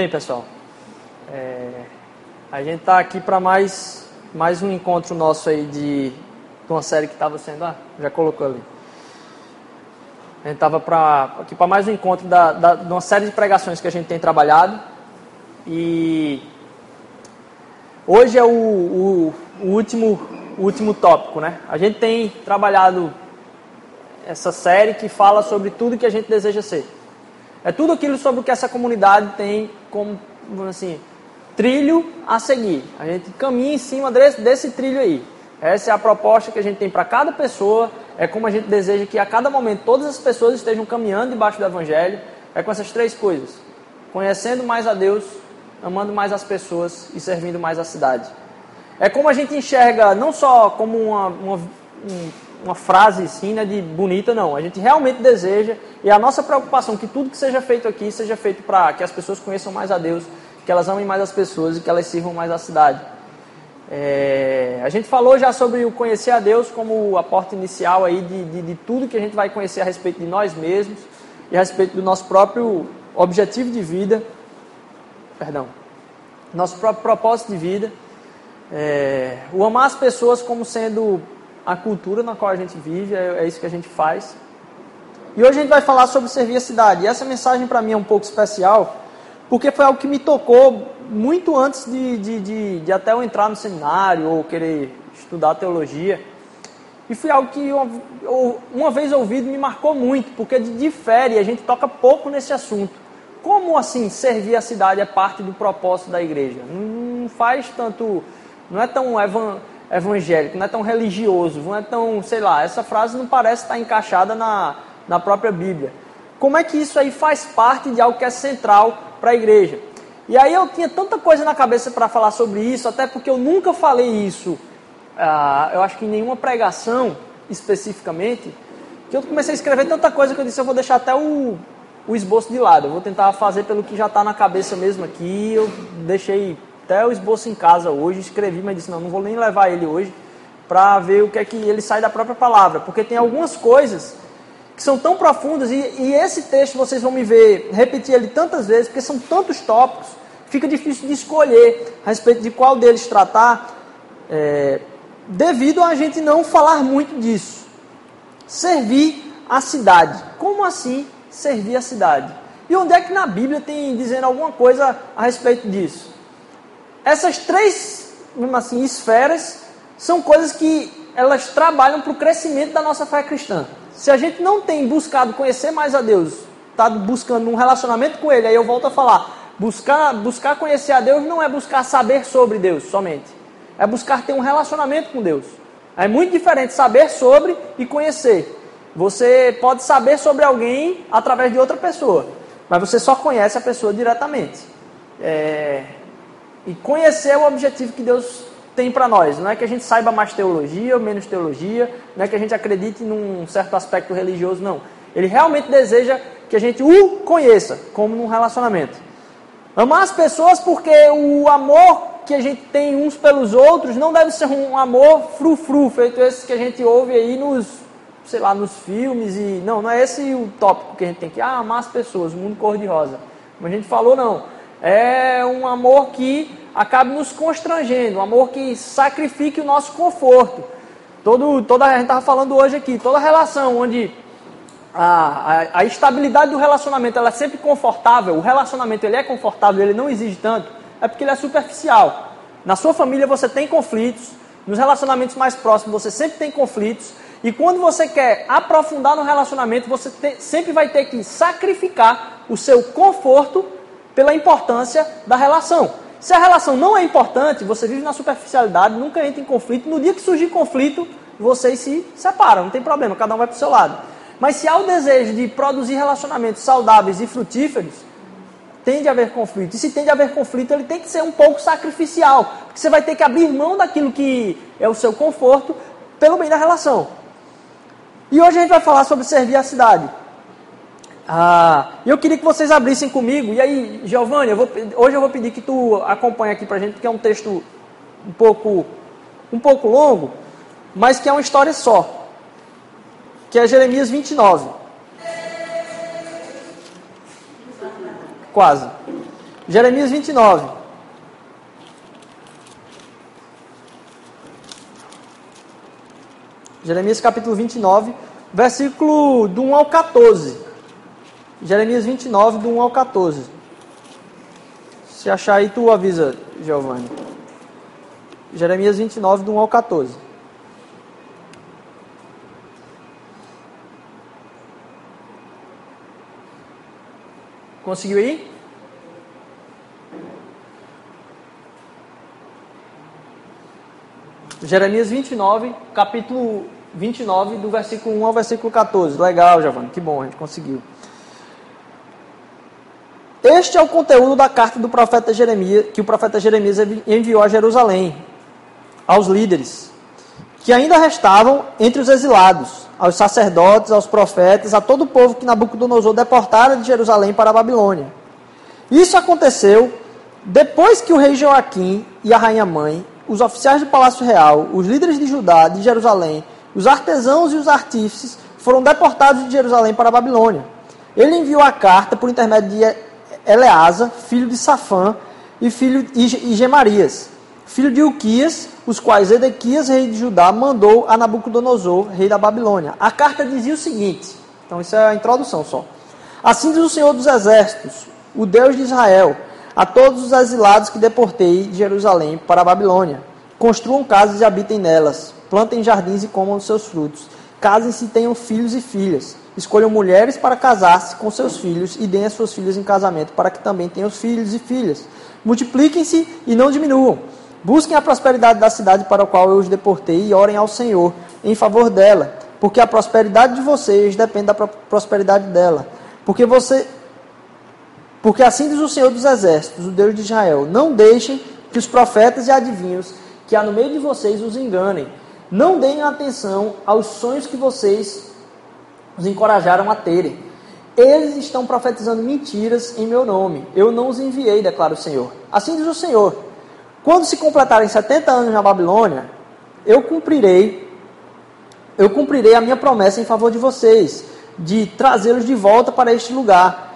Bem, pessoal, é, a gente está aqui para mais, mais um encontro nosso aí de, de uma série que estava sendo. Ah, já colocou ali. A gente estava aqui para mais um encontro da, da, de uma série de pregações que a gente tem trabalhado. E hoje é o, o, o último, o último tópico, né? A gente tem trabalhado essa série que fala sobre tudo que a gente deseja ser. É tudo aquilo sobre o que essa comunidade tem como, assim, trilho a seguir. A gente caminha em cima desse, desse trilho aí. Essa é a proposta que a gente tem para cada pessoa. É como a gente deseja que a cada momento todas as pessoas estejam caminhando debaixo do Evangelho. É com essas três coisas: conhecendo mais a Deus, amando mais as pessoas e servindo mais a cidade. É como a gente enxerga, não só como uma, uma, uma frase assim, né, de bonita, não. A gente realmente deseja, e a nossa preocupação que tudo que seja feito aqui seja feito para que as pessoas conheçam mais a Deus, que elas amem mais as pessoas e que elas sirvam mais a cidade. É, a gente falou já sobre o conhecer a Deus como a porta inicial aí de, de, de tudo que a gente vai conhecer a respeito de nós mesmos e a respeito do nosso próprio objetivo de vida, perdão, nosso próprio propósito de vida. É, o amar as pessoas como sendo a cultura na qual a gente vive, é, é, isso que a gente faz. E hoje a gente vai falar sobre servir a cidade. E essa mensagem para mim é um pouco especial, porque foi algo que me tocou muito antes de, de, de, de até eu entrar no seminário ou querer estudar teologia. E foi algo que uma, vez ouvido me marcou muito, porque difere, a gente toca pouco nesse assunto. Como assim servir a cidade é parte do propósito da igreja? Não faz tanto, não é tão evan, evangélico, não é tão religioso, não é tão, sei lá, essa frase não parece estar encaixada na, na própria Bíblia. Como é que isso aí faz parte de algo que é central para a igreja? E aí eu tinha tanta coisa na cabeça para falar sobre isso, até porque eu nunca falei isso, uh, eu acho que em nenhuma pregação especificamente, que eu comecei a escrever tanta coisa que eu disse, eu vou deixar até o, o esboço de lado, eu vou tentar fazer pelo que já está na cabeça mesmo aqui, eu deixei até o esboço em casa hoje, escrevi, mas disse, não, não vou nem levar ele hoje para ver o que é que ele sai da própria palavra, porque tem algumas coisas que são tão profundas e, e, esse texto vocês vão me ver repetir ele tantas vezes, porque são tantos tópicos, fica difícil de escolher a respeito de qual deles tratar, é, devido a gente não falar muito disso. Servir a cidade. Como assim servir a cidade? E onde é que na Bíblia tem dizendo alguma coisa a respeito disso? Essas três, assim, esferas são coisas que elas trabalham para o crescimento da nossa fé cristã. Se a gente não tem buscado conhecer mais a Deus, está buscando um relacionamento com Ele, aí eu volto a falar, buscar, buscar conhecer a Deus não é buscar saber sobre Deus somente, é buscar ter um relacionamento com Deus. É muito diferente saber sobre e conhecer. Você pode saber sobre alguém através de outra pessoa, mas você só conhece a pessoa diretamente. É, e conhecer o objetivo que Deus tem para nós. Não é que a gente saiba mais teologia ou menos teologia, não é que a gente acredite num certo aspecto religioso, não. Ele realmente deseja que a gente o conheça, como num relacionamento. Amar as pessoas porque o amor que a gente tem uns pelos outros não deve ser um amor frufru, feito esse que a gente ouve aí nos, sei lá, nos filmes e não, não é esse o tópico que a gente tem que ah, amar as pessoas, o mundo cor-de-rosa. Como a gente falou, não. É um amor que acabe nos constrangendo, um amor que sacrifique o nosso conforto. Todo, toda, a gente estava falando hoje aqui, toda relação onde a, a, a, estabilidade do relacionamento ela é sempre confortável, o relacionamento ele é confortável, ele não exige tanto, é porque ele é superficial. Na sua família você tem conflitos, nos relacionamentos mais próximos você sempre tem conflitos, e quando você quer aprofundar no relacionamento, você te, sempre vai ter que sacrificar o seu conforto pela importância da relação. Se a relação não é importante, você vive na superficialidade, nunca entra em conflito. No dia que surgir conflito, vocês se separam, não tem problema, cada um vai para o seu lado. Mas se há o desejo de produzir relacionamentos saudáveis e frutíferos, tende a haver conflito. E se tende a haver conflito, ele tem que ser um pouco sacrificial, porque você vai ter que abrir mão daquilo que é o seu conforto pelo bem da relação. E hoje a gente vai falar sobre servir a cidade. Ah, eu queria que vocês abrissem comigo. E aí, Giovanni, eu vou, hoje eu vou pedir que tu acompanhe aqui para a gente, porque é um texto um pouco, um pouco longo, mas que é uma história só. Que é Jeremias 29. Quase. Jeremias 29. Jeremias capítulo 29, versículo do 1 ao 14. Jeremias 29, do 1 ao 14. Se achar aí, tu avisa, Giovanni. Jeremias 29, do 1 ao 14. Conseguiu ir? Jeremias 29, capítulo 29, do versículo 1 ao versículo 14. Legal, Giovanni, que bom, a gente conseguiu. Este é o conteúdo da carta do profeta Jeremias, que o profeta Jeremias enviou a Jerusalém, aos líderes, que ainda restavam entre os exilados, aos sacerdotes, aos profetas, a todo o povo que Nabucodonosor deportara de Jerusalém para a Babilônia. Isso aconteceu depois que o rei Joaquim e a rainha mãe, os oficiais do palácio real, os líderes de Judá, de Jerusalém, os artesãos e os artífices foram deportados de Jerusalém para a Babilônia. Ele enviou a carta por intermédio de Eleasa, filho de Safã, e filho de Gemarias, filho de Uquias, os quais Edequias, rei de Judá, mandou a Nabucodonosor, rei da Babilônia. A carta dizia o seguinte: então, isso é a introdução só. Assim diz o Senhor dos Exércitos, o Deus de Israel, a todos os exilados que deportei de Jerusalém para a Babilônia: construam casas e habitem nelas, plantem jardins e comam os seus frutos, casem-se e tenham filhos e filhas. Escolham mulheres para casar-se com seus filhos e deem as suas filhas em casamento, para que também tenham filhos e filhas. Multipliquem-se e não diminuam. Busquem a prosperidade da cidade para a qual eu os deportei e orem ao Senhor em favor dela, porque a prosperidade de vocês depende da prosperidade dela. Porque você porque assim diz o Senhor dos Exércitos, o Deus de Israel: Não deixem que os profetas e adivinhos que há no meio de vocês os enganem. Não deem atenção aos sonhos que vocês os encorajaram a terem. Eles estão profetizando mentiras em meu nome. Eu não os enviei, declara o Senhor. Assim diz o Senhor: quando se completarem 70 anos na Babilônia, eu cumprirei eu cumprirei a minha promessa em favor de vocês, de trazê-los de volta para este lugar.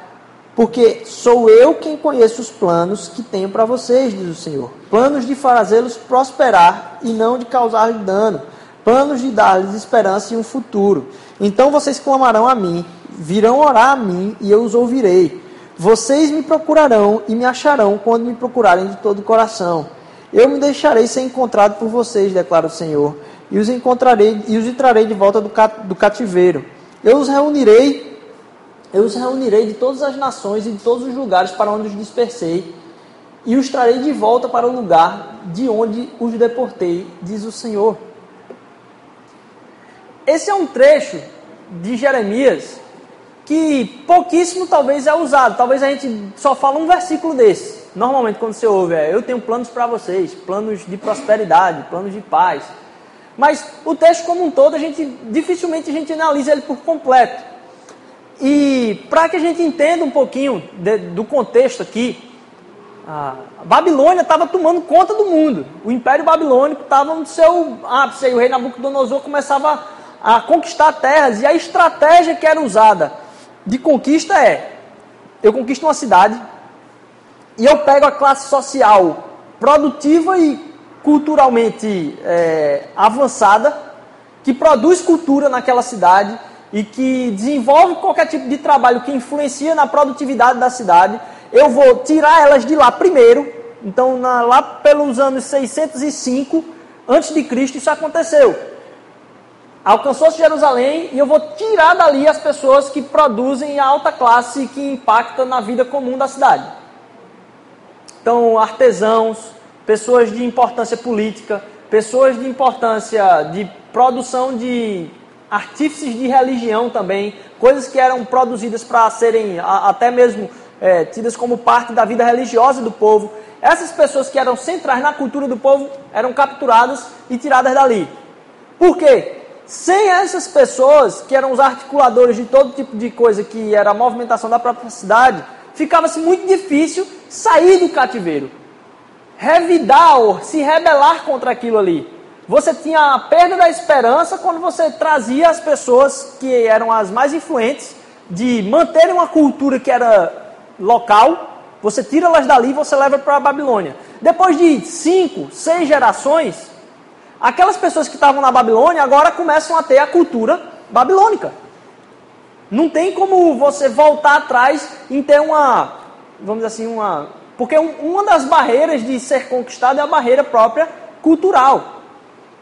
Porque sou eu quem conheço os planos que tenho para vocês, diz o Senhor. Planos de fazê-los prosperar e não de causar-lhes dano. Planos de dar-lhes esperança e um futuro. Então vocês clamarão a mim, virão orar a mim e eu os ouvirei. Vocês me procurarão e me acharão quando me procurarem de todo o coração. Eu me deixarei ser encontrado por vocês, declara o Senhor, e os encontrarei e os trarei de volta do cativeiro. Eu os reunirei, eu os reunirei de todas as nações e de todos os lugares para onde os dispersei, e os trarei de volta para o lugar de onde os deportei, diz o Senhor. Esse é um trecho de Jeremias que pouquíssimo talvez é usado. Talvez a gente só fala um versículo desse. Normalmente quando você ouve é, eu tenho planos para vocês, planos de prosperidade, planos de paz. Mas o texto como um todo, a gente dificilmente a gente analisa ele por completo. E para que a gente entenda um pouquinho de, do contexto aqui, a Babilônia estava tomando conta do mundo. O Império Babilônico estava no seu ápice. o rei Nabucodonosor começava a conquistar terras. E a estratégia que era usada de conquista é: eu conquisto uma cidade e eu pego a classe social produtiva e culturalmente é, avançada, que produz cultura naquela cidade e que desenvolve qualquer tipo de trabalho que influencia na produtividade da cidade, eu vou tirar elas de lá primeiro. Então, na, lá pelos anos 605 antes de Cristo, isso aconteceu alcançou-se Jerusalém e eu vou tirar dali as pessoas que produzem a alta classe que impactam na vida comum da cidade. Então, artesãos, pessoas de importância política, pessoas de importância de produção de artífices de religião também, coisas que eram produzidas para serem até mesmo é, tidas como parte da vida religiosa do povo. Essas pessoas que eram centrais na cultura do povo eram capturadas e tiradas dali. Por quê? Sem essas pessoas, que eram os articuladores de todo tipo de coisa que era a movimentação da própria cidade, ficava-se muito difícil sair do cativeiro. Revidar ou se rebelar contra aquilo ali. Você tinha a perda da esperança quando você trazia as pessoas que eram as mais influentes de manterem uma cultura que era local você tira elas dali e você leva para a Babilônia. Depois de cinco, seis gerações, aquelas pessoas que estavam na Babilônia agora começam a ter a cultura babilônica. Não tem como você voltar atrás em ter uma, vamos dizer assim, uma. Porque uma das barreiras de ser conquistado é a barreira própria cultural.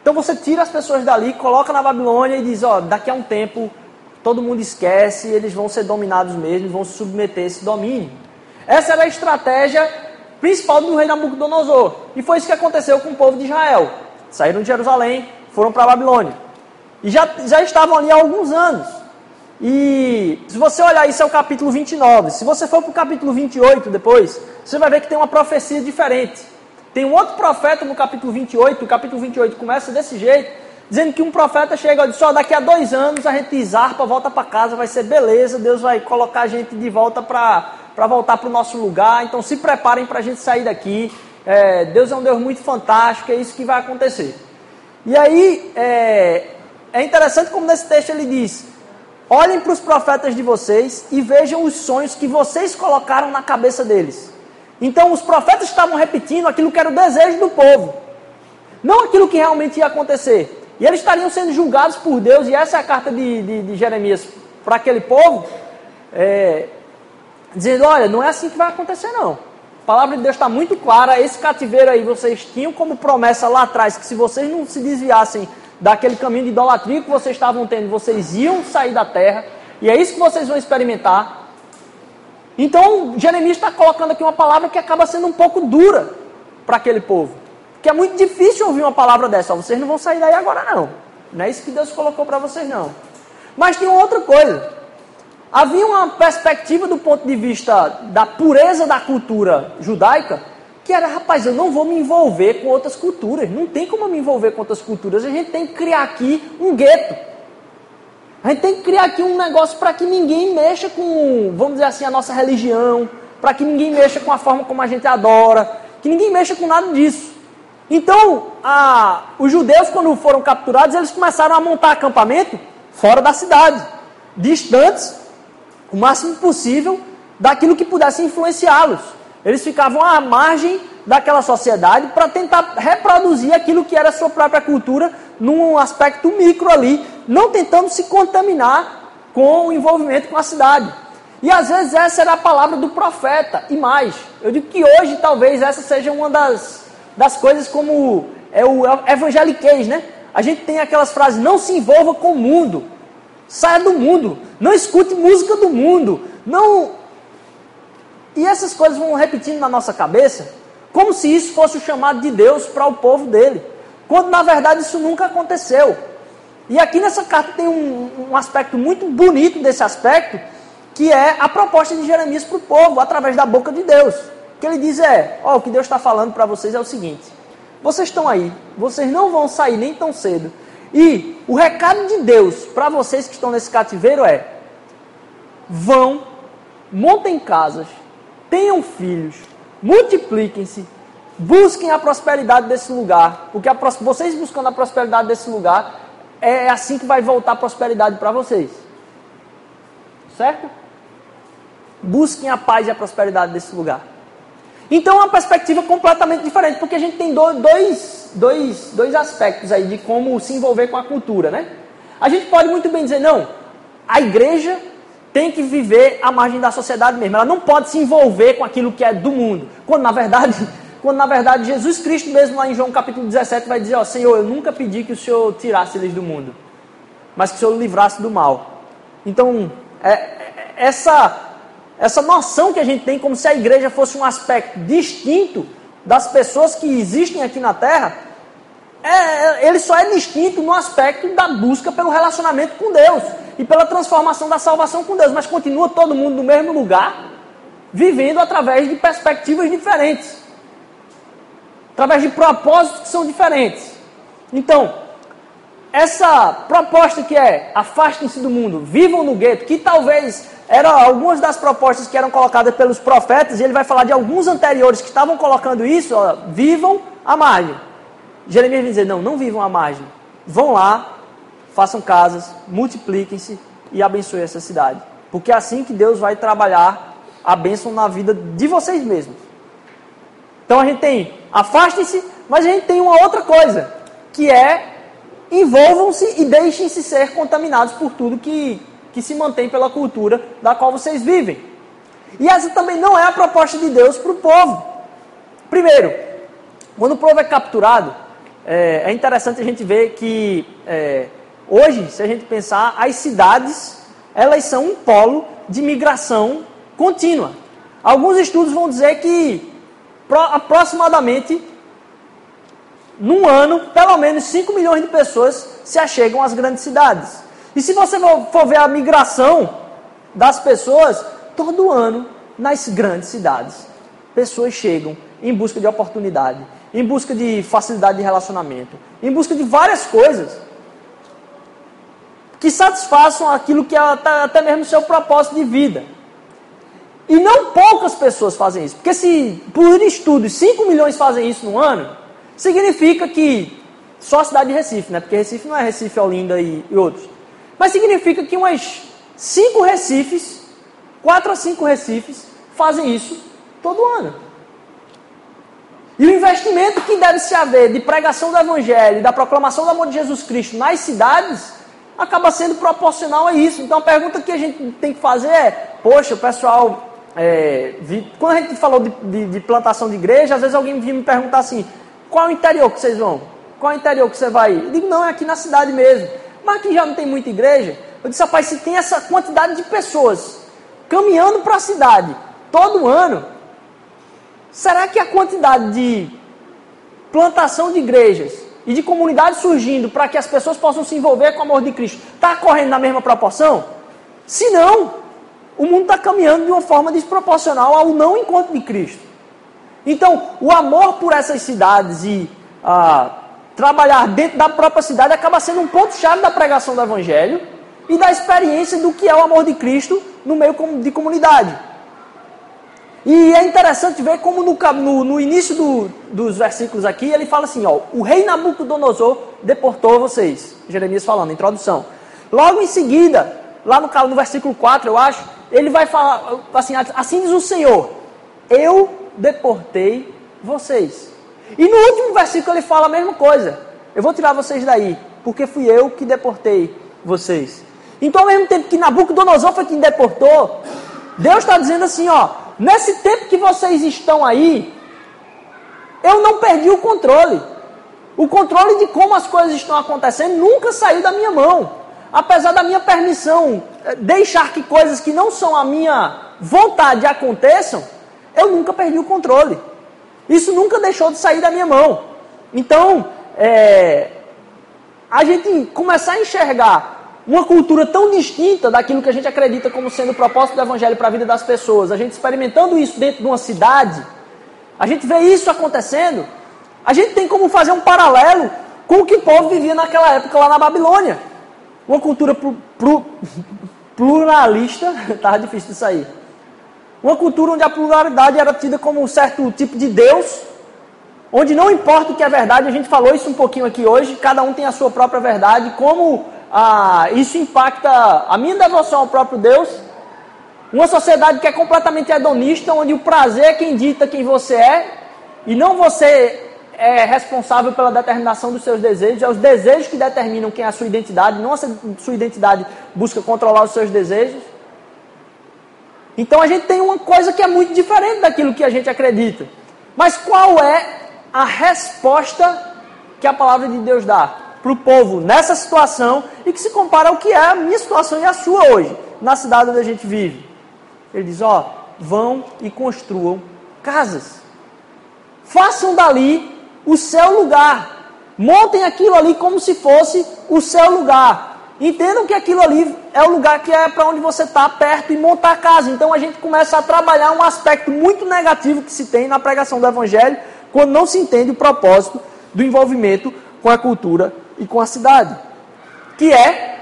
Então você tira as pessoas dali, coloca na Babilônia e diz: ó, daqui a um tempo todo mundo esquece, eles vão ser dominados mesmo, vão se submeter a esse domínio. Essa era a estratégia principal do rei Nabucodonosor. E foi isso que aconteceu com o povo de Israel. Saíram de Jerusalém, foram para a Babilônia. E já, já estavam ali há alguns anos. E se você olhar isso é o capítulo 29. Se você for para o capítulo 28 depois, você vai ver que tem uma profecia diferente. Tem um outro profeta no capítulo 28, o capítulo 28 começa desse jeito, dizendo que um profeta chega e diz, só daqui a dois anos a gente zarpa, volta para casa, vai ser beleza, Deus vai colocar a gente de volta para voltar para o nosso lugar, então se preparem para a gente sair daqui. É, Deus é um Deus muito fantástico, é isso que vai acontecer. E aí, é, é interessante como nesse texto ele diz, Olhem para os profetas de vocês e vejam os sonhos que vocês colocaram na cabeça deles. Então, os profetas estavam repetindo aquilo que era o desejo do povo, não aquilo que realmente ia acontecer. E eles estariam sendo julgados por Deus, e essa é a carta de, de, de Jeremias para aquele povo, é, dizendo: olha, não é assim que vai acontecer, não. A palavra de Deus está muito clara. Esse cativeiro aí vocês tinham como promessa lá atrás que se vocês não se desviassem daquele caminho de idolatria que vocês estavam tendo, vocês iam sair da terra, e é isso que vocês vão experimentar. Então, Jeremias está colocando aqui uma palavra que acaba sendo um pouco dura para aquele povo. Que é muito difícil ouvir uma palavra dessa. Vocês não vão sair daí agora, não. Não é isso que Deus colocou para vocês, não. Mas tem outra coisa. Havia uma perspectiva do ponto de vista da pureza da cultura judaica que era, rapaz, eu não vou me envolver com outras culturas. Não tem como me envolver com outras culturas. A gente tem que criar aqui um gueto. A gente tem que criar aqui um negócio para que ninguém mexa com, vamos dizer assim, a nossa religião, para que ninguém mexa com a forma como a gente adora, que ninguém mexa com nada disso. Então, a, os judeus, quando foram capturados, eles começaram a montar acampamento fora da cidade, distantes, o máximo possível, daquilo que pudesse influenciá-los. Eles ficavam à margem daquela sociedade para tentar reproduzir aquilo que era a sua própria cultura num aspecto micro ali, não tentando se contaminar com o envolvimento com a cidade. E às vezes essa era a palavra do profeta, e mais. Eu digo que hoje talvez essa seja uma das, das coisas como é o evangeliquez, né? A gente tem aquelas frases, não se envolva com o mundo, saia do mundo, não escute música do mundo, não e essas coisas vão repetindo na nossa cabeça, como se isso fosse o chamado de Deus para o povo dele, quando na verdade isso nunca aconteceu. E aqui nessa carta tem um, um aspecto muito bonito desse aspecto, que é a proposta de Jeremias para o povo, através da boca de Deus. O que ele diz é: Ó, o que Deus está falando para vocês é o seguinte: vocês estão aí, vocês não vão sair nem tão cedo. E o recado de Deus para vocês que estão nesse cativeiro é: vão, montem casas, tenham filhos, multipliquem-se, busquem a prosperidade desse lugar, porque a, vocês buscando a prosperidade desse lugar, é assim que vai voltar a prosperidade para vocês. Certo? Busquem a paz e a prosperidade desse lugar. Então é uma perspectiva completamente diferente, porque a gente tem dois, dois, dois aspectos aí de como se envolver com a cultura, né? A gente pode muito bem dizer, não, a igreja tem que viver à margem da sociedade mesmo. Ela não pode se envolver com aquilo que é do mundo. Quando na verdade, quando na verdade Jesus Cristo mesmo lá em João capítulo 17 vai dizer, ó, Senhor, eu nunca pedi que o Senhor tirasse eles do mundo, mas que o Senhor livrasse do mal. Então, é, é, essa essa noção que a gente tem como se a igreja fosse um aspecto distinto das pessoas que existem aqui na terra, é, é ele só é distinto no aspecto da busca pelo relacionamento com Deus e pela transformação da salvação com Deus, mas continua todo mundo no mesmo lugar, vivendo através de perspectivas diferentes, através de propósitos que são diferentes. Então, essa proposta que é afastem-se do mundo, vivam no gueto, que talvez eram algumas das propostas que eram colocadas pelos profetas, e ele vai falar de alguns anteriores que estavam colocando isso, ó, vivam à margem. Jeremias vai dizer, não, não vivam à margem. Vão lá, façam casas, multipliquem-se e abençoem essa cidade. Porque é assim que Deus vai trabalhar a bênção na vida de vocês mesmos. Então a gente tem afastem-se, mas a gente tem uma outra coisa, que é envolvam-se e deixem-se ser contaminados por tudo que, que se mantém pela cultura da qual vocês vivem. E essa também não é a proposta de Deus para o povo. Primeiro, quando o povo é capturado, é, é interessante a gente ver que é, hoje, se a gente pensar, as cidades elas são um polo de migração contínua. Alguns estudos vão dizer que aproximadamente num ano, pelo menos 5 milhões de pessoas se achegam às grandes cidades. E se você for ver a migração das pessoas, todo ano nas grandes cidades, pessoas chegam em busca de oportunidade, em busca de facilidade de relacionamento, em busca de várias coisas que satisfaçam aquilo que é até mesmo seu propósito de vida. E não poucas pessoas fazem isso. Porque se por estudos 5 milhões fazem isso no ano, significa que só a cidade de Recife, né? Porque Recife não é Recife, Olinda e, e outros. Mas significa que umas 5 Recifes, 4 a 5 Recifes, fazem isso todo ano. E o investimento que deve se haver de pregação do Evangelho, da proclamação do amor de Jesus Cristo nas cidades, acaba sendo proporcional a isso. Então a pergunta que a gente tem que fazer é: poxa, o pessoal é, vi, quando a gente falou de, de, de, plantação de igreja, às vezes alguém vinha me perguntar assim: qual é o interior que vocês vão? Qual é o interior que você vai? Eu digo: não, é aqui na cidade mesmo. Mas aqui já não tem muita igreja. Eu disse: rapaz, se tem essa quantidade de pessoas caminhando para a cidade todo ano, será que a quantidade de plantação de igrejas e de comunidades surgindo para que as pessoas possam se envolver com o amor de Cristo está correndo na mesma proporção? Se não, o mundo está caminhando de uma forma desproporcional ao não encontro de Cristo. Então, o amor por essas cidades e ah, trabalhar dentro da própria cidade acaba sendo um ponto-chave da pregação do Evangelho e da experiência do que é o amor de Cristo no meio de comunidade. E é interessante ver como no, no, no início do, dos versículos aqui ele fala assim: ó, o rei Nabucodonosor deportou vocês. Jeremias falando, introdução. Logo em seguida, lá no, no versículo 4, eu acho, ele vai falar assim: assim diz o Senhor, eu deportei vocês. E no último versículo ele fala a mesma coisa: eu vou tirar vocês daí, porque fui eu que deportei vocês. Então, ao mesmo tempo que Nabucodonosor foi quem deportou, Deus está dizendo assim: ó, nesse tempo que vocês estão aí, eu não perdi o controle. O controle de como as coisas estão acontecendo nunca saiu da minha mão apesar da minha permissão eh, deixar que coisas que não são a minha vontade aconteçam, eu nunca perdi o controle. Isso nunca deixou de sair da minha mão. Então, é, a gente começar a enxergar uma cultura tão distinta daquilo que a gente acredita como sendo o propósito do Evangelho para a vida das pessoas, a gente experimentando isso dentro de uma cidade, a gente vê isso acontecendo, a gente tem como fazer um paralelo com o que o povo vivia naquela época lá na Babilônia. Uma cultura pluralista, estava difícil de sair. Uma cultura onde a pluralidade era tida como um certo tipo de Deus, onde não importa o que é verdade, a gente falou isso um pouquinho aqui hoje, cada um tem a sua própria verdade, como ah, isso impacta a minha devoção ao próprio Deus. Uma sociedade que é completamente hedonista, onde o prazer é quem dita quem você é, e não você é responsável pela determinação dos seus desejos, é os desejos que determinam quem é a sua identidade, não a sua identidade busca controlar os seus desejos. Então a gente tem uma coisa que é muito diferente daquilo que a gente acredita. Mas qual é a resposta que a palavra de Deus dá para o povo nessa situação e que se compara ao que é a minha situação e a sua hoje, na cidade onde a gente vive? Ele diz: ó, vão e construam casas. Façam dali o seu lugar. Montem aquilo ali como se fosse o seu lugar. Entendam que aquilo ali é o lugar que é para onde você está, perto, e montar casa. Então a gente começa a trabalhar um aspecto muito negativo que se tem na pregação do Evangelho, quando não se entende o propósito do envolvimento com a cultura e com a cidade. Que é,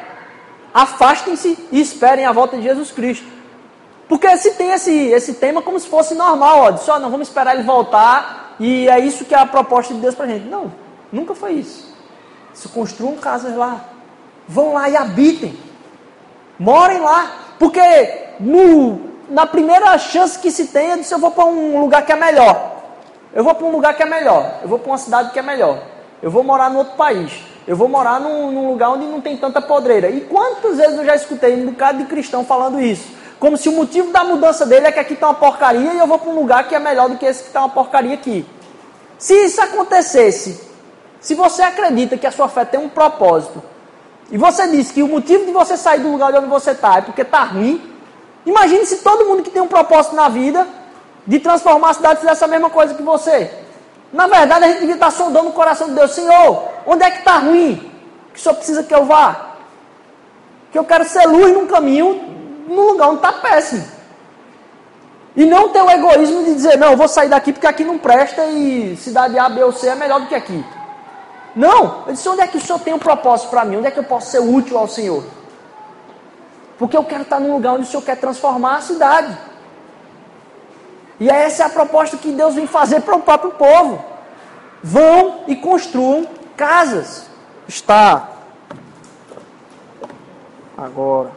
afastem-se e esperem a volta de Jesus Cristo. Porque se tem esse, esse tema como se fosse normal, ó, só não vamos esperar ele voltar e é isso que é a proposta de Deus para a gente. Não, nunca foi isso. Se construam casas lá. Vão lá e habitem. Morem lá. Porque no, na primeira chance que se tem, eu disse, eu vou para um lugar que é melhor. Eu vou para um lugar que é melhor. Eu vou para uma cidade que é melhor. Eu vou morar em outro país. Eu vou morar num, num, lugar onde não tem tanta podreira. E quantas vezes eu já escutei um bocado de cristão falando isso? Como se o motivo da mudança dele é que aqui está uma porcaria e eu vou para um lugar que é melhor do que esse que está uma porcaria aqui. Se isso acontecesse, se você acredita que a sua fé tem um propósito, e você diz que o motivo de você sair do lugar de onde você está é porque está ruim, imagine se todo mundo que tem um propósito na vida de transformar a cidade fizesse a mesma coisa que você. Na verdade, a gente devia estar sondando o coração de Deus. Senhor, onde é que está ruim? Que o Senhor precisa que eu vá? Que eu quero ser luz num caminho, num lugar onde está péssimo. E não ter o egoísmo de dizer, não, eu vou sair daqui porque aqui não presta e cidade A, B ou C é melhor do que aqui. Não, eu disse, onde é que o Senhor tem um propósito para mim? Onde é que eu posso ser útil ao Senhor? Porque eu quero estar num lugar onde o Senhor quer transformar a cidade. E essa é a proposta que Deus vem fazer para o próprio povo. Vão e construam casas. Está. Agora.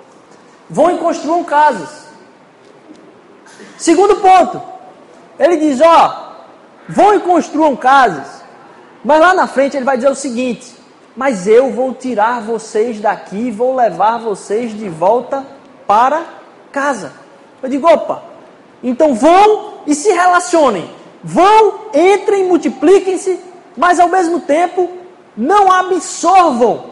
Vão e construam casas. Segundo ponto. Ele diz: ó, vão e construam casas. Mas lá na frente ele vai dizer o seguinte: Mas eu vou tirar vocês daqui vou levar vocês de volta para casa. Eu digo: opa, então vão e se relacionem. Vão, entrem, multipliquem-se, mas ao mesmo tempo não absorvam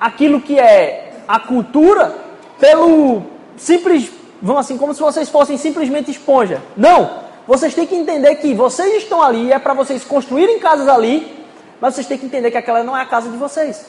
aquilo que é a cultura pelo simples, vamos assim, como se vocês fossem simplesmente esponja. Não! Vocês têm que entender que vocês estão ali, é para vocês construírem casas ali, mas vocês têm que entender que aquela não é a casa de vocês.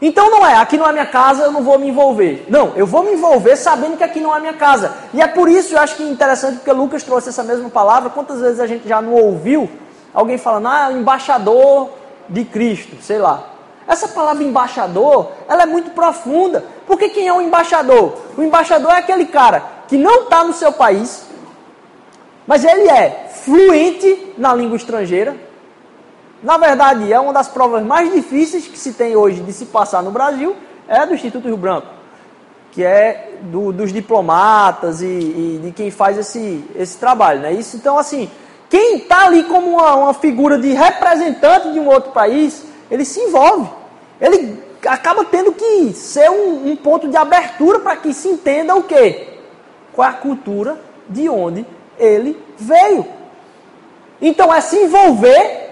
Então não é, aqui não é minha casa, eu não vou me envolver. Não, eu vou me envolver sabendo que aqui não é minha casa. E é por isso eu acho que é interessante, porque Lucas trouxe essa mesma palavra. Quantas vezes a gente já não ouviu alguém falando, ah, embaixador de Cristo, sei lá. Essa palavra embaixador, ela é muito profunda. Porque quem é o embaixador? O embaixador é aquele cara que não está no seu país, mas ele é fluente na língua estrangeira, na verdade, é uma das provas mais difíceis que se tem hoje de se passar no Brasil, é do Instituto Rio Branco, que é do, dos diplomatas e, e, de quem faz esse, esse trabalho. Né? Isso, então, assim, quem está ali como uma, uma figura de representante de um outro país, ele se envolve. Ele acaba tendo que ser um, um ponto de abertura para que se entenda o quê? Qual é a cultura de onde ele veio. Então é se envolver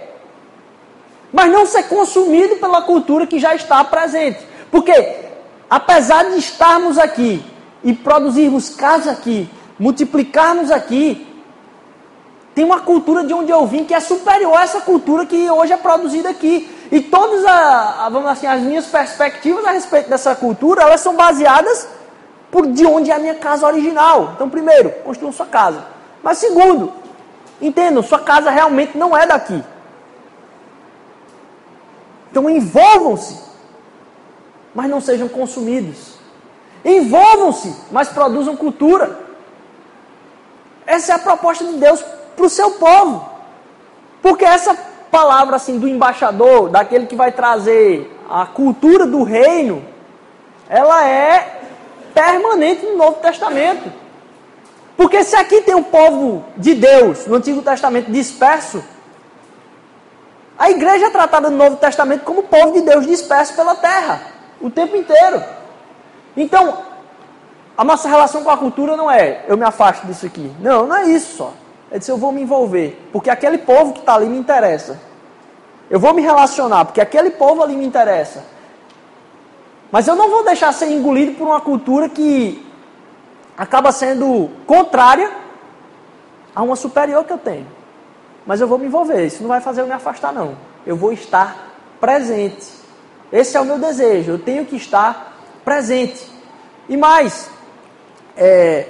mas não ser consumido pela cultura que já está presente. Porque, apesar de estarmos aqui e produzirmos casa aqui, multiplicarmos aqui, tem uma cultura de onde eu vim que é superior a essa cultura que hoje é produzida aqui. E todas a, a, vamos assim, as minhas perspectivas a respeito dessa cultura, elas são baseadas por de onde é a minha casa original. Então, primeiro, construam sua casa. Mas segundo, entendam, sua casa realmente não é daqui. Então envolvam-se, mas não sejam consumidos. Envolvam-se, mas produzam cultura. Essa é a proposta de Deus para o seu povo. Porque essa palavra assim do embaixador, daquele que vai trazer a cultura do reino, ela é permanente no Novo Testamento. Porque se aqui tem o povo de Deus no Antigo Testamento disperso, a igreja é tratada no Novo Testamento como povo de Deus disperso pela terra, o tempo inteiro. Então, a nossa relação com a cultura não é eu me afasto disso aqui. Não, não é isso só. É dizer, eu vou me envolver, porque aquele povo que está ali me interessa. Eu vou me relacionar, porque aquele povo ali me interessa. Mas eu não vou deixar ser engolido por uma cultura que acaba sendo contrária a uma superior que eu tenho mas eu vou me envolver. Isso não vai fazer eu me afastar, não. Eu vou estar presente. Esse é o meu desejo. Eu tenho que estar presente. E mais, é,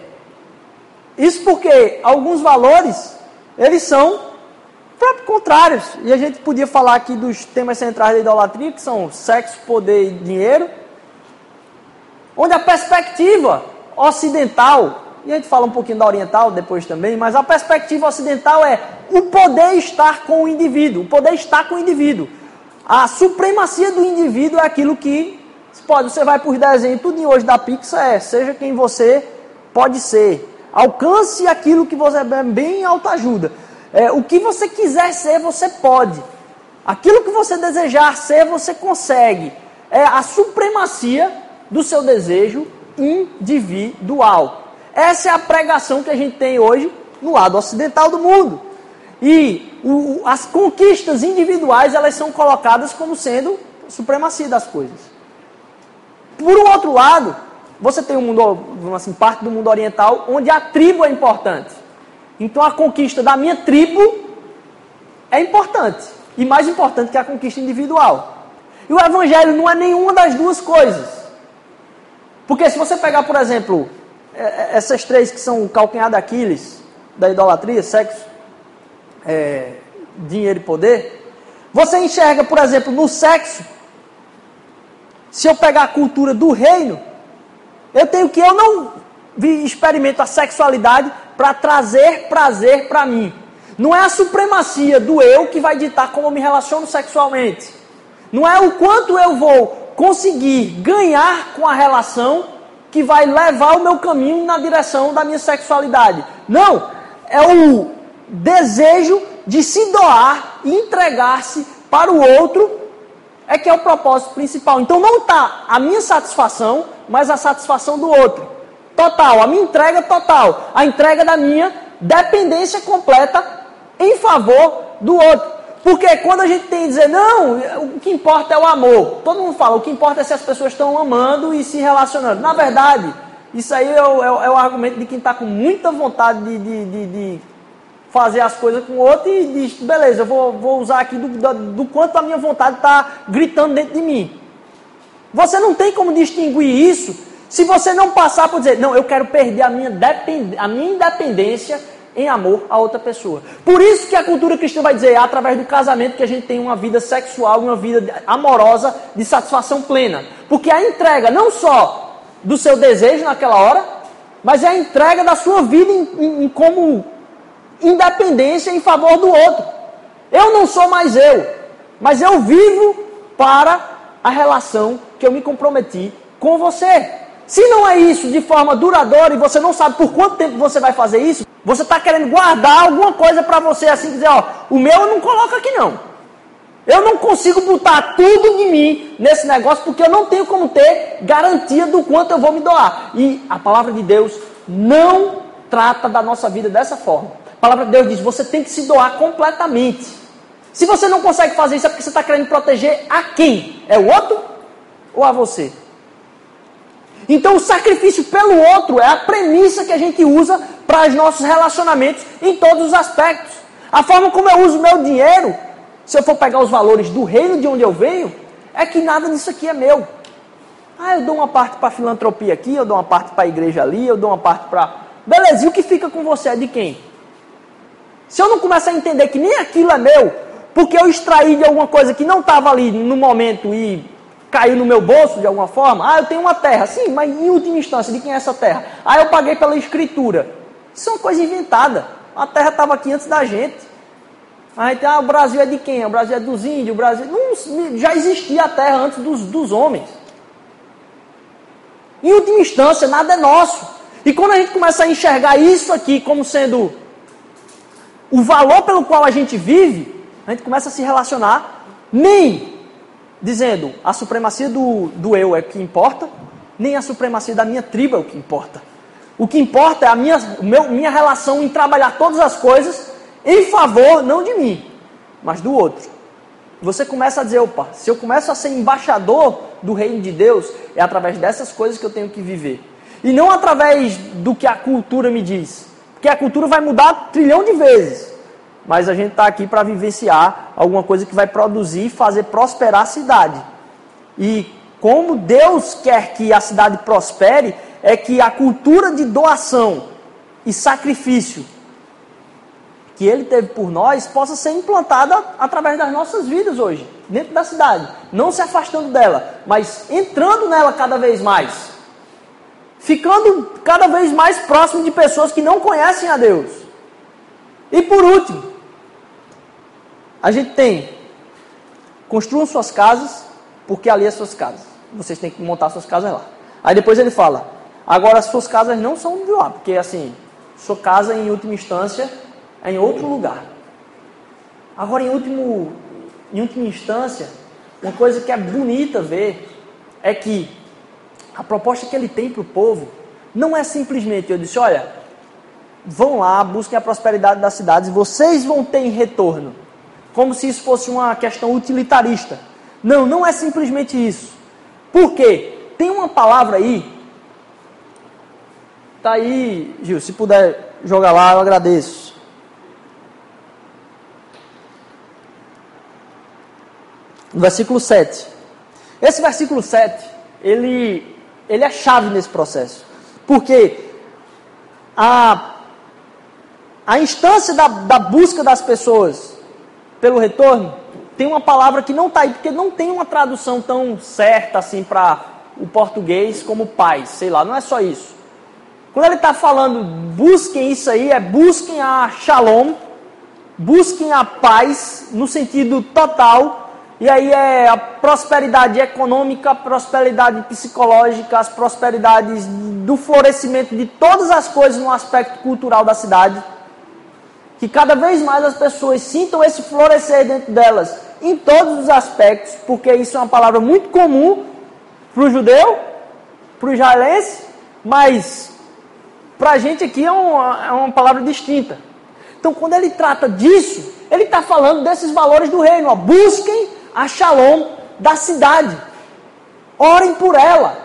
isso porque alguns valores eles são contrários. E a gente podia falar aqui dos temas centrais da idolatria, que são sexo, poder e dinheiro, onde a perspectiva ocidental e a gente fala um pouquinho da oriental depois também, mas a perspectiva ocidental é o poder estar com o indivíduo, o poder estar com o indivíduo. A supremacia do indivíduo é aquilo que pode, você vai por desenho, tudo em hoje da Pixar é, seja quem você pode ser. Alcance aquilo que você é bem autoajuda. É, o que você quiser ser, você pode. Aquilo que você desejar ser, você consegue. É a supremacia do seu desejo individual. Essa é a pregação que a gente tem hoje no lado ocidental do mundo. E o, as conquistas individuais elas são colocadas como sendo supremacia das coisas. Por um outro lado, você tem um mundo, assim, parte do mundo oriental onde a tribo é importante. Então a conquista da minha tribo é importante e mais importante que a conquista individual. E o evangelho não é nenhuma das duas coisas. Porque se você pegar, por exemplo, é, é, essas três que são o calcanhar daqueles da idolatria, sexo, é, dinheiro e poder, você enxerga, por exemplo, no sexo, se eu pegar a cultura do reino, eu tenho que eu não experimento a sexualidade para trazer prazer para mim. Não é a supremacia do eu que vai ditar como eu me relaciono sexualmente. Não é o quanto eu vou conseguir ganhar com a relação que vai levar o meu caminho na direção da minha sexualidade. Não, é o desejo de se doar e entregar-se para o outro é que é o propósito principal. Então não está a minha satisfação, mas a satisfação do outro. Total, a minha entrega total, a entrega da minha dependência completa em favor do outro. Porque quando a gente tem que dizer, não, o que importa é o amor. Todo mundo fala, o que importa é se as pessoas estão amando e se relacionando. Na verdade, isso aí é o, é o, é o argumento de quem está com muita vontade de, de, de, de, fazer as coisas com o outro e diz, beleza, eu vou, vou usar aqui do, do, do quanto a minha vontade está gritando dentro de mim. Você não tem como distinguir isso se você não passar por dizer, não, eu quero perder a minha, depend, a minha independência em amor a outra pessoa. Por isso que a cultura cristã vai dizer, é através do casamento que a gente tem uma vida sexual, uma vida amorosa de satisfação plena. Porque a entrega não só do seu desejo naquela hora, mas é a entrega da sua vida em, em, em como independência em favor do outro. Eu não sou mais eu, mas eu vivo para a relação que eu me comprometi com você. Se não é isso de forma duradoura e você não sabe por quanto tempo você vai fazer isso, você está querendo guardar alguma coisa para você assim dizer, ó, o meu eu não coloco aqui não. Eu não consigo botar tudo de mim nesse negócio porque eu não tenho como ter garantia do quanto eu vou me doar. E a palavra de Deus não trata da nossa vida dessa forma. A palavra de Deus diz: você tem que se doar completamente. Se você não consegue fazer isso, é porque você está querendo proteger a quem? É o outro ou a você? Então, o sacrifício pelo outro é a premissa que a gente usa para os nossos relacionamentos em todos os aspectos. A forma como eu uso meu dinheiro, se eu for pegar os valores do reino de onde eu venho, é que nada disso aqui é meu. Ah, eu dou uma parte para a filantropia aqui, eu dou uma parte para a igreja ali, eu dou uma parte para. Beleza, e o que fica com você é de quem? Se eu não começar a entender que nem aquilo é meu, porque eu extraí de alguma coisa que não estava ali no momento e caiu no meu bolso de alguma forma. Ah, eu tenho uma terra. Sim, mas em última instância, de quem é essa terra? Ah, eu paguei pela escritura. Isso é uma coisa inventada. A terra estava aqui antes da gente. A gente, ah, o Brasil é de quem? O Brasil é dos índios, o Brasil. Não, já existia a terra antes dos, dos homens. Em última instância, nada é nosso. E quando a gente começa a enxergar isso aqui como sendo o valor pelo qual a gente vive, a gente começa a se relacionar nem dizendo a supremacia do, do eu é o que importa, nem a supremacia da minha tribo é o que importa. O que importa é a minha, meu, minha relação em trabalhar todas as coisas em favor, não de mim, mas do outro. Você começa a dizer, opa, se eu começo a ser embaixador do reino de Deus, é através dessas coisas que eu tenho que viver. E não através do que a cultura me diz. Porque a cultura vai mudar trilhão de vezes mas a gente está aqui para vivenciar alguma coisa que vai produzir e fazer prosperar a cidade. E como Deus quer que a cidade prospere, é que a cultura de doação e sacrifício que Ele teve por nós possa ser implantada através das nossas vidas hoje, dentro da cidade. Não se afastando dela, mas entrando nela cada vez mais. Ficando cada vez mais próximo de pessoas que não conhecem a Deus. E por último, a gente tem, construam suas casas, porque ali é suas casas. Vocês têm que montar suas casas lá. Aí depois ele fala, agora as suas casas não são de lá, porque assim, Sua casa, em última instância, é em outro lugar. Agora, em, último, em última instância, uma coisa que é bonita ver é que a proposta que ele tem para o povo não é simplesmente, eu disse, olha, vão lá, busquem a prosperidade das cidades, vocês vão ter em retorno. Como se isso fosse uma questão utilitarista. Não, não é simplesmente isso. Por quê? Tem uma palavra aí. Tá aí, Gil, se puder jogar lá, eu agradeço. No versículo 7. Esse versículo 7, ele, ele é chave nesse processo. Porque a a instância da, da busca das pessoas pelo retorno tem uma palavra que não está aí, porque não tem uma tradução tão certa assim para o português como paz, sei lá, não é só isso. Quando ele está falando busquem isso aí, é busquem a shalom, busquem a paz no sentido total, e aí é a prosperidade econômica, a prosperidade psicológica, as prosperidades do florescimento de todas as coisas no aspecto cultural da cidade que cada vez mais as pessoas sintam esse florescer dentro delas, em todos os aspectos, porque isso é uma palavra muito comum para o judeu, para o israelense, mas para a gente aqui é uma, é uma palavra distinta. Então, quando ele trata disso, ele está falando desses valores do reino. Ó. Busquem a shalom da cidade. Orem por ela.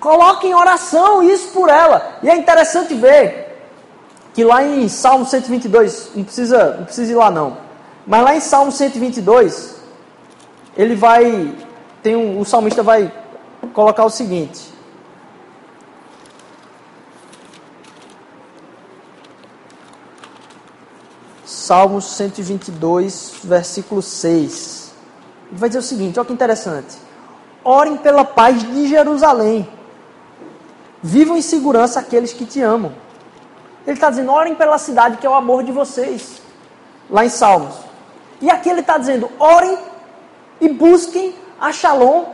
Coloquem em oração isso por ela. E é interessante ver que lá em Salmo 122, não precisa, não precisa ir lá não, mas lá em Salmo 122, ele vai, tem um, o salmista vai colocar o seguinte, Salmo 122, versículo 6. Ele vai dizer o seguinte: olha que interessante. Orem pela paz de Jerusalém. Vivam em segurança aqueles que te amam. Ele está dizendo: orem pela cidade que é o amor de vocês. Lá em Salmos. E aqui ele está dizendo: orem e busquem a Shalom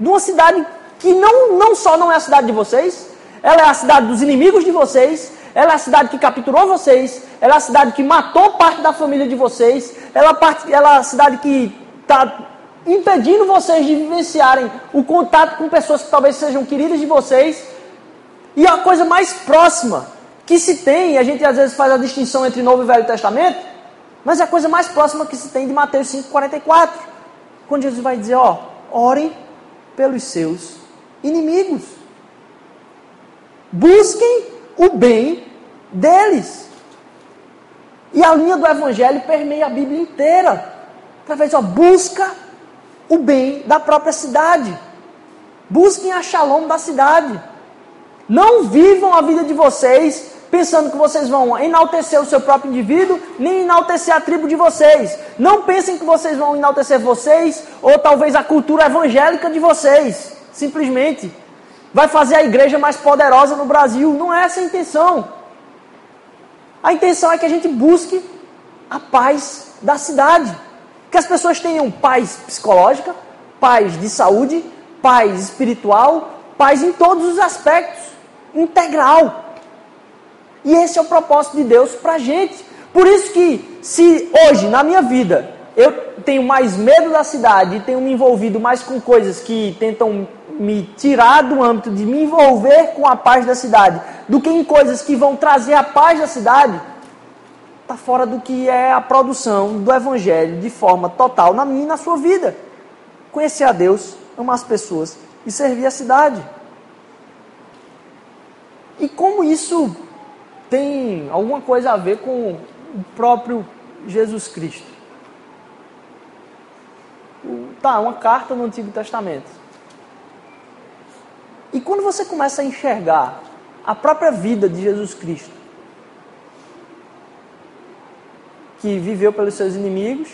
de uma cidade que não, não só não é a cidade de vocês, ela é a cidade dos inimigos de vocês, ela é a cidade que capturou vocês, ela é a cidade que matou parte da família de vocês, ela, é ela é a cidade que está impedindo vocês de vivenciarem o contato com pessoas que talvez sejam queridas de vocês. E a coisa mais próxima que se tem, a gente às vezes faz a distinção entre Novo e Velho Testamento, mas é a coisa mais próxima que se tem de Mateus 5,44, quando Jesus vai dizer, ó, orem pelos seus inimigos. Busquem o bem deles. E a linha do Evangelho permeia a Bíblia inteira. Através, ó, busca o bem da própria cidade. Busquem a shalom da cidade. Não vivam a vida de vocês pensando que vocês vão enaltecer o seu próprio indivíduo, nem enaltecer a tribo de vocês. Não pensem que vocês vão enaltecer vocês, ou talvez a cultura evangélica de vocês. Simplesmente. Vai fazer a igreja mais poderosa no Brasil. Não é essa a intenção. A intenção é que a gente busque a paz da cidade. Que as pessoas tenham paz psicológica, paz de saúde, paz espiritual, paz em todos os aspectos, integral. E esse é o propósito de Deus para a gente. Por isso que, se hoje, na minha vida, eu tenho mais medo da cidade e tenho me envolvido mais com coisas que tentam me tirar do âmbito de me envolver com a paz da cidade, do que em coisas que vão trazer a paz da cidade, está fora do que é a produção do Evangelho de forma total na minha e na sua vida. Conhecer a Deus, amar as pessoas e servir a cidade. E como isso tem alguma coisa a ver com o próprio Jesus Cristo. Tá, uma carta no Antigo Testamento. E quando você começa a enxergar a própria vida de Jesus Cristo, que viveu pelos seus inimigos,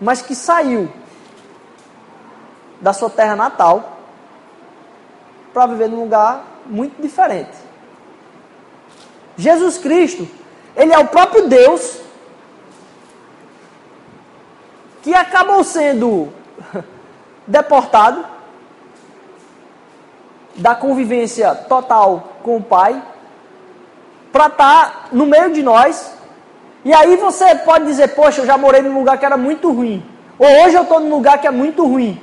mas que saiu da sua terra natal para viver num lugar muito diferente. Jesus Cristo, ele é o próprio Deus que acabou sendo deportado. da convivência total com o Pai, para estar tá no meio de nós. E aí você pode dizer, poxa, eu já morei num lugar que era muito ruim. Ou hoje eu estou num lugar que é muito ruim.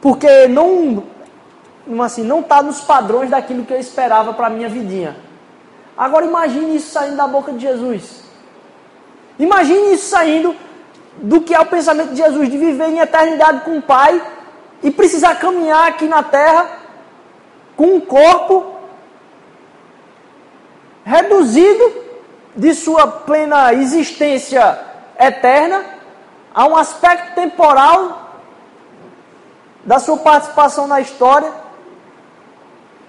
Porque não, assim, não está nos padrões daquilo que eu esperava para a minha vidinha. Agora imagine isso saindo da boca de Jesus. Imagine isso saindo do que é o pensamento de Jesus, de viver em eternidade com o Pai e precisar caminhar aqui na terra com um corpo reduzido de sua plena existência eterna a um aspecto temporal da sua participação na história,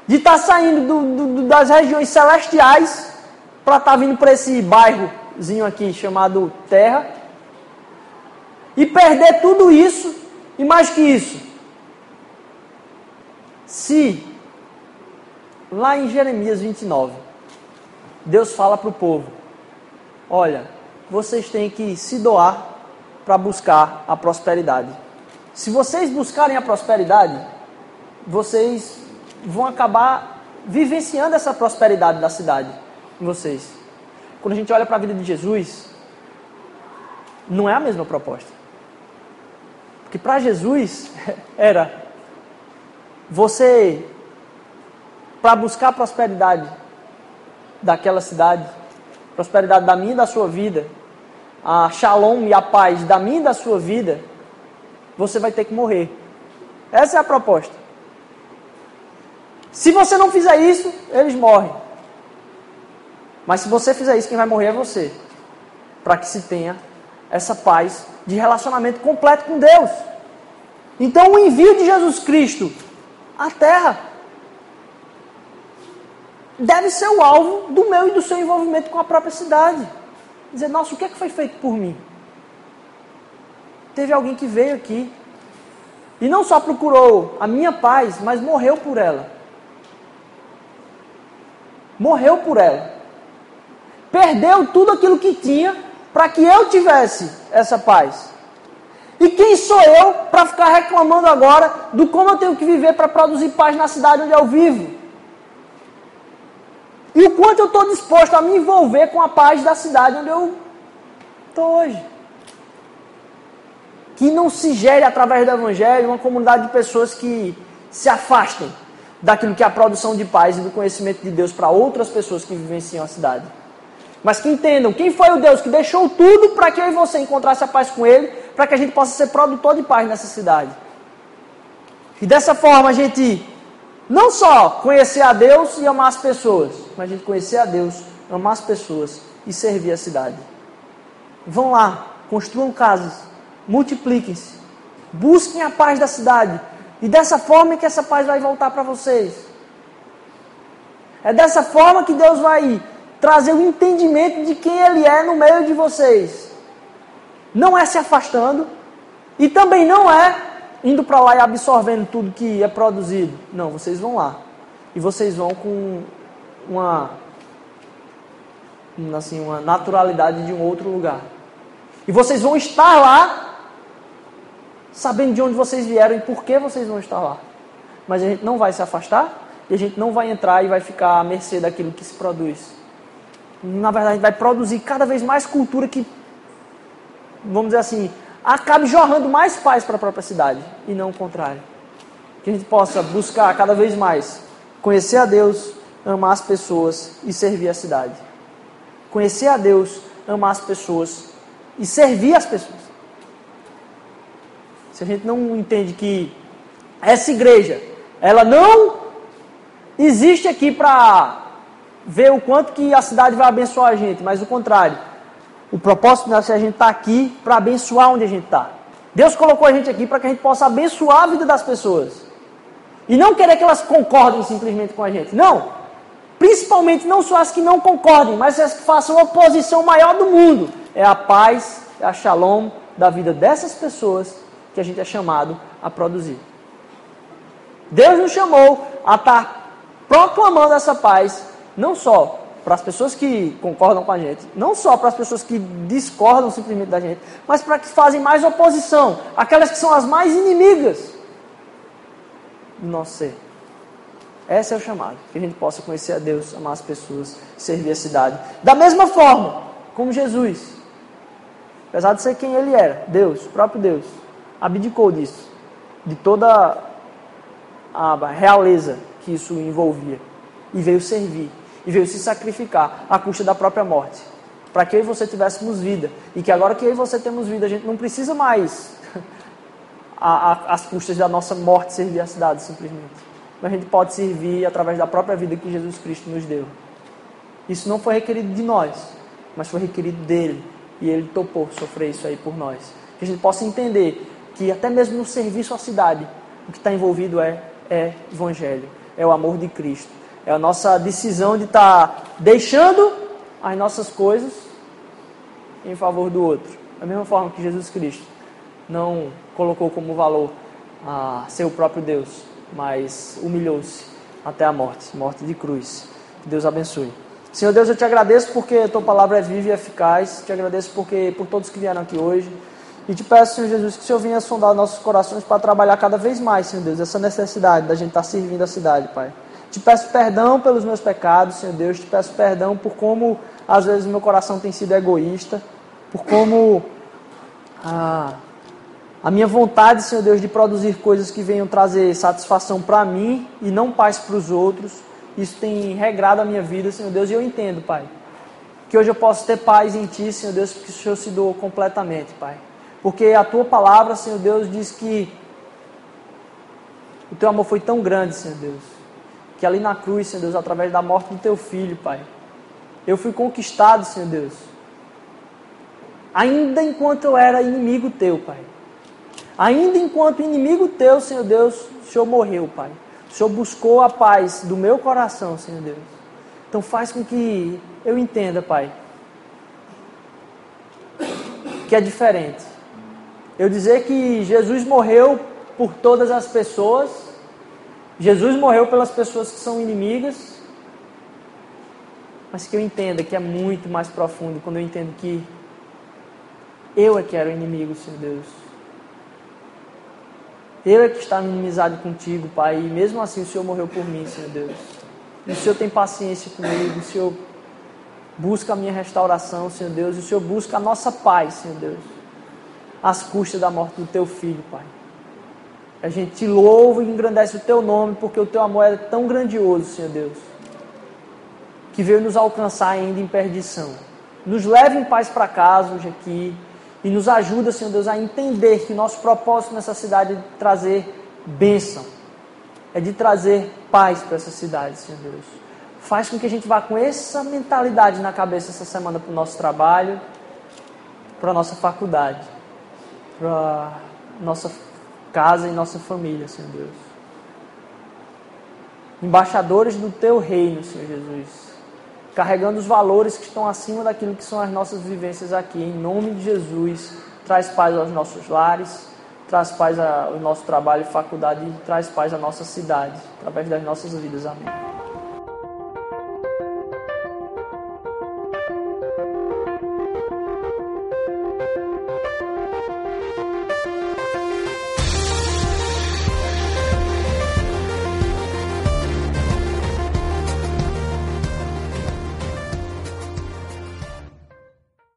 de estar tá saindo do, do, das regiões celestiais para estar tá vindo para esse bairrozinho aqui chamado Terra e perder tudo isso e mais que isso. Se lá em Jeremias 29 Deus fala para o povo: olha, vocês têm que se doar para buscar a prosperidade. Se vocês buscarem a prosperidade, vocês vão acabar vivenciando essa prosperidade da cidade em vocês. Quando a gente olha para a vida de Jesus, não é a mesma proposta. Porque para Jesus era você para buscar a prosperidade, daquela cidade, prosperidade da minha e da sua vida, a shalom e a paz da minha e da sua vida, você vai ter que morrer. Essa é a proposta. Se você não fizer isso, eles morrem. Mas se você fizer isso, quem vai morrer é você. Para que se tenha essa paz de relacionamento completo com Deus. Então, o envio de Jesus Cristo à terra deve ser o alvo do meu e do seu envolvimento com a própria cidade. Dizer, nossa, o que é que foi feito por mim? Teve alguém que veio aqui e não só procurou a minha paz, mas morreu por ela. Morreu por ela. Perdeu tudo aquilo que tinha para que eu tivesse essa paz. E quem sou eu para ficar reclamando agora do como eu tenho que viver para produzir paz na cidade onde eu vivo? E o quanto eu estou disposto a me envolver com a paz da cidade onde eu estou hoje. Que não se gere através do Evangelho uma comunidade de pessoas que se afastem daquilo que é a produção de paz e do conhecimento de Deus para outras pessoas que vivenciam a cidade. Mas que entendam quem foi o Deus que deixou tudo para que eu e você encontrasse a paz com Ele, para que a gente possa ser produtor de paz nessa cidade. E dessa forma a gente não só conhecer a Deus e amar as pessoas, mas a gente conhecer a Deus, amar as pessoas e servir a cidade. Vão lá, construam casas, multipliquem-se, busquem a paz da cidade. E dessa forma é que essa paz vai voltar para vocês. É dessa forma que Deus vai trazer o entendimento de quem Ele é no meio de vocês. Não é se afastando, e também não é indo para lá e absorvendo tudo que é produzido. Não, vocês vão lá. E vocês vão com uma assim, uma naturalidade de um outro lugar. E vocês vão estar lá sabendo de onde vocês vieram e por que vocês vão estar lá. Mas a gente não vai se afastar e a gente não vai entrar e vai ficar à mercê daquilo que se produz. Na verdade, a gente vai produzir cada vez mais cultura que, vamos dizer assim, acabe jorrando mais paz para a própria cidade e não o contrário. Que a gente possa buscar cada vez mais conhecer a Deus, amar as pessoas e servir a cidade. Conhecer a Deus, amar as pessoas e servir as pessoas. Se a gente não entende que essa igreja, ela não existe aqui para ver o quanto que a cidade vai abençoar a gente, mas o contrário, o propósito nosso é a gente estar tá aqui para abençoar onde a gente está. Deus colocou a gente aqui para que a gente possa abençoar a vida das pessoas. E não querer que elas concordem simplesmente com a gente. Não. Principalmente não só as que não concordem, mas as que façam a oposição maior do mundo. É a paz, é a shalom da vida dessas pessoas que a gente é chamado a produzir. Deus nos chamou a estar tá proclamando essa paz, não só para as pessoas que concordam com a gente, não só para as pessoas que discordam simplesmente da gente, mas para que fazem mais oposição, aquelas que são as mais inimigas do nosso ser. Esse é o chamado. Que a gente possa conhecer a Deus, amar as pessoas, servir a cidade. Da mesma forma como Jesus. Apesar de ser quem ele era, Deus, o próprio Deus, abdicou disso. De toda a realeza que isso envolvia. E veio servir. E veio se sacrificar à custa da própria morte. Para que eu e você tivéssemos vida. E que agora que eu e você temos vida, a gente não precisa mais às custas da nossa morte servir a cidade, simplesmente. Mas a gente pode servir através da própria vida que Jesus Cristo nos deu. Isso não foi requerido de nós, mas foi requerido dele. E ele topou sofrer isso aí por nós. Que a gente possa entender que até mesmo no serviço à cidade, o que está envolvido é, é evangelho, é o amor de Cristo. É a nossa decisão de estar tá deixando as nossas coisas em favor do outro. Da mesma forma que Jesus Cristo não colocou como valor a ser o próprio Deus, mas humilhou-se até a morte, morte de cruz. Que Deus abençoe. Senhor Deus, eu te agradeço porque a tua palavra é viva e eficaz. Te agradeço porque por todos que vieram aqui hoje. E te peço, Senhor Jesus, que o Senhor venha sondar nossos corações para trabalhar cada vez mais, Senhor Deus, essa necessidade da gente estar servindo a cidade, Pai. Te peço perdão pelos meus pecados, Senhor Deus. Te peço perdão por como às vezes meu coração tem sido egoísta, por como ah, a minha vontade, Senhor Deus, de produzir coisas que venham trazer satisfação para mim e não paz para os outros, isso tem regrado a minha vida, Senhor Deus, e eu entendo, Pai. Que hoje eu posso ter paz em Ti, Senhor Deus, porque o Senhor se doou completamente, Pai. Porque a Tua palavra, Senhor Deus, diz que o Teu amor foi tão grande, Senhor Deus, que ali na cruz, Senhor Deus, através da morte do Teu Filho, Pai, eu fui conquistado, Senhor Deus. Ainda enquanto eu era inimigo Teu, Pai. Ainda enquanto inimigo teu, Senhor Deus, o Senhor morreu, Pai. O Senhor buscou a paz do meu coração, Senhor Deus. Então faz com que eu entenda, Pai, que é diferente. Eu dizer que Jesus morreu por todas as pessoas, Jesus morreu pelas pessoas que são inimigas, mas que eu entenda que é muito mais profundo quando eu entendo que eu é que era o inimigo, Senhor Deus. Eu é que está em inimizade contigo, Pai, e mesmo assim o Senhor morreu por mim, Senhor Deus. E o Senhor tem paciência comigo, o Senhor busca a minha restauração, Senhor Deus, e o Senhor busca a nossa paz, Senhor Deus, às custas da morte do teu filho, Pai. A gente te louva e engrandece o teu nome, porque o teu amor é tão grandioso, Senhor Deus, que veio nos alcançar ainda em perdição. Nos leve em paz para casa hoje aqui. E nos ajuda, Senhor Deus, a entender que nosso propósito nessa cidade é de trazer bênção, é de trazer paz para essa cidade, Senhor Deus. Faz com que a gente vá com essa mentalidade na cabeça essa semana para o nosso trabalho, para a nossa faculdade, para nossa casa e nossa família, Senhor Deus. Embaixadores do Teu reino, Senhor Jesus carregando os valores que estão acima daquilo que são as nossas vivências aqui. Em nome de Jesus, traz paz aos nossos lares, traz paz ao nosso trabalho e faculdade e traz paz à nossa cidade, através das nossas vidas. Amém.